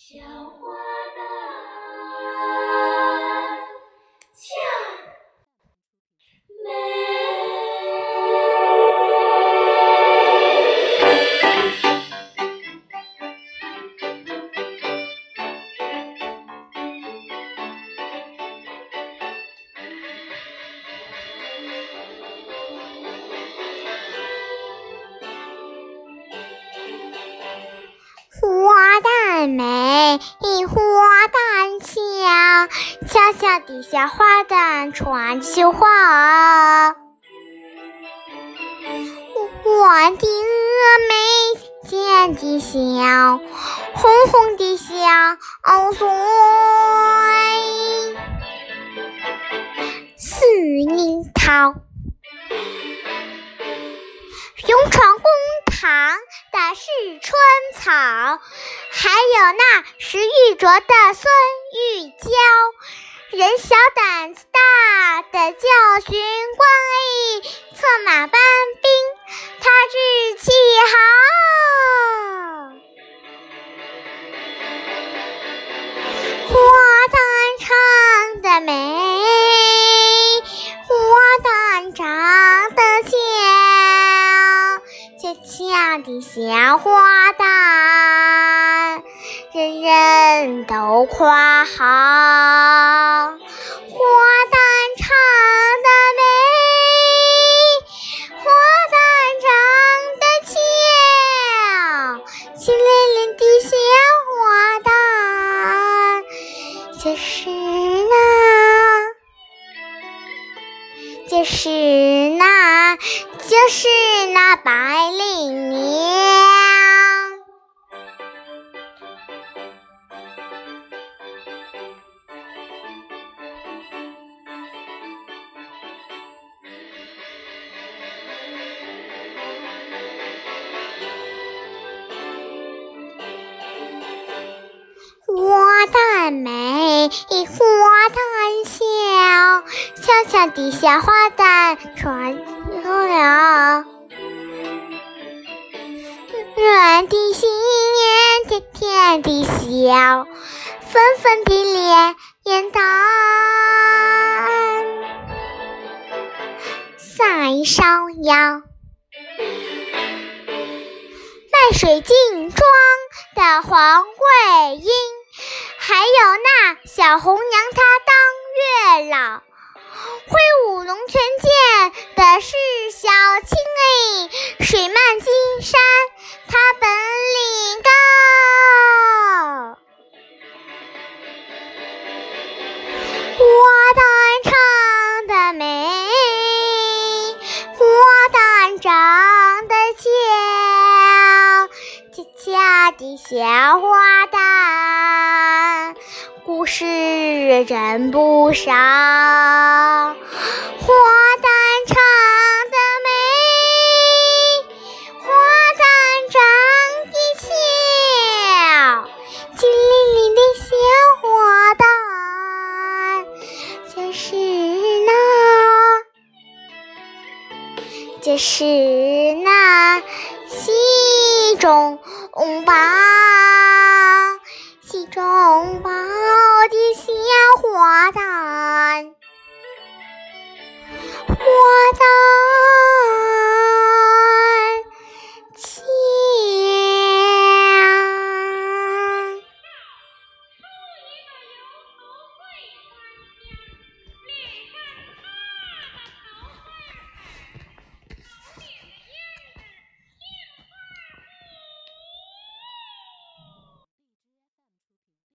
小花旦俏美。花旦美，花旦俏，悄悄地小花旦传秋话。我的眉尖的笑，红红的小嘴，似樱桃。勇闯公堂的是春草，还有那石玉镯的孙玉娇。人小胆子大的教训官役，策马搬兵，他志气豪。花旦唱得美，花旦长得俏。俏俏的小花旦，人人都夸好。花旦唱得美，花旦长得俏，清廉廉的小花旦，就是那，就是那，就是那百灵娘。悄悄地小花旦传秋了。软的心眼，甜甜的笑，粉粉的脸，眼蛋，赛芍药。卖水镜妆的黄桂英，还有那小红娘，她当月老。挥舞龙泉剑的是小青哎，水漫金山，她本领高。花旦唱得美，花旦长得俏，俏俏的小花旦，故事真不少。花旦唱得美，花旦长得俏，金灵灵的小花旦，就是那，就是那西中宝，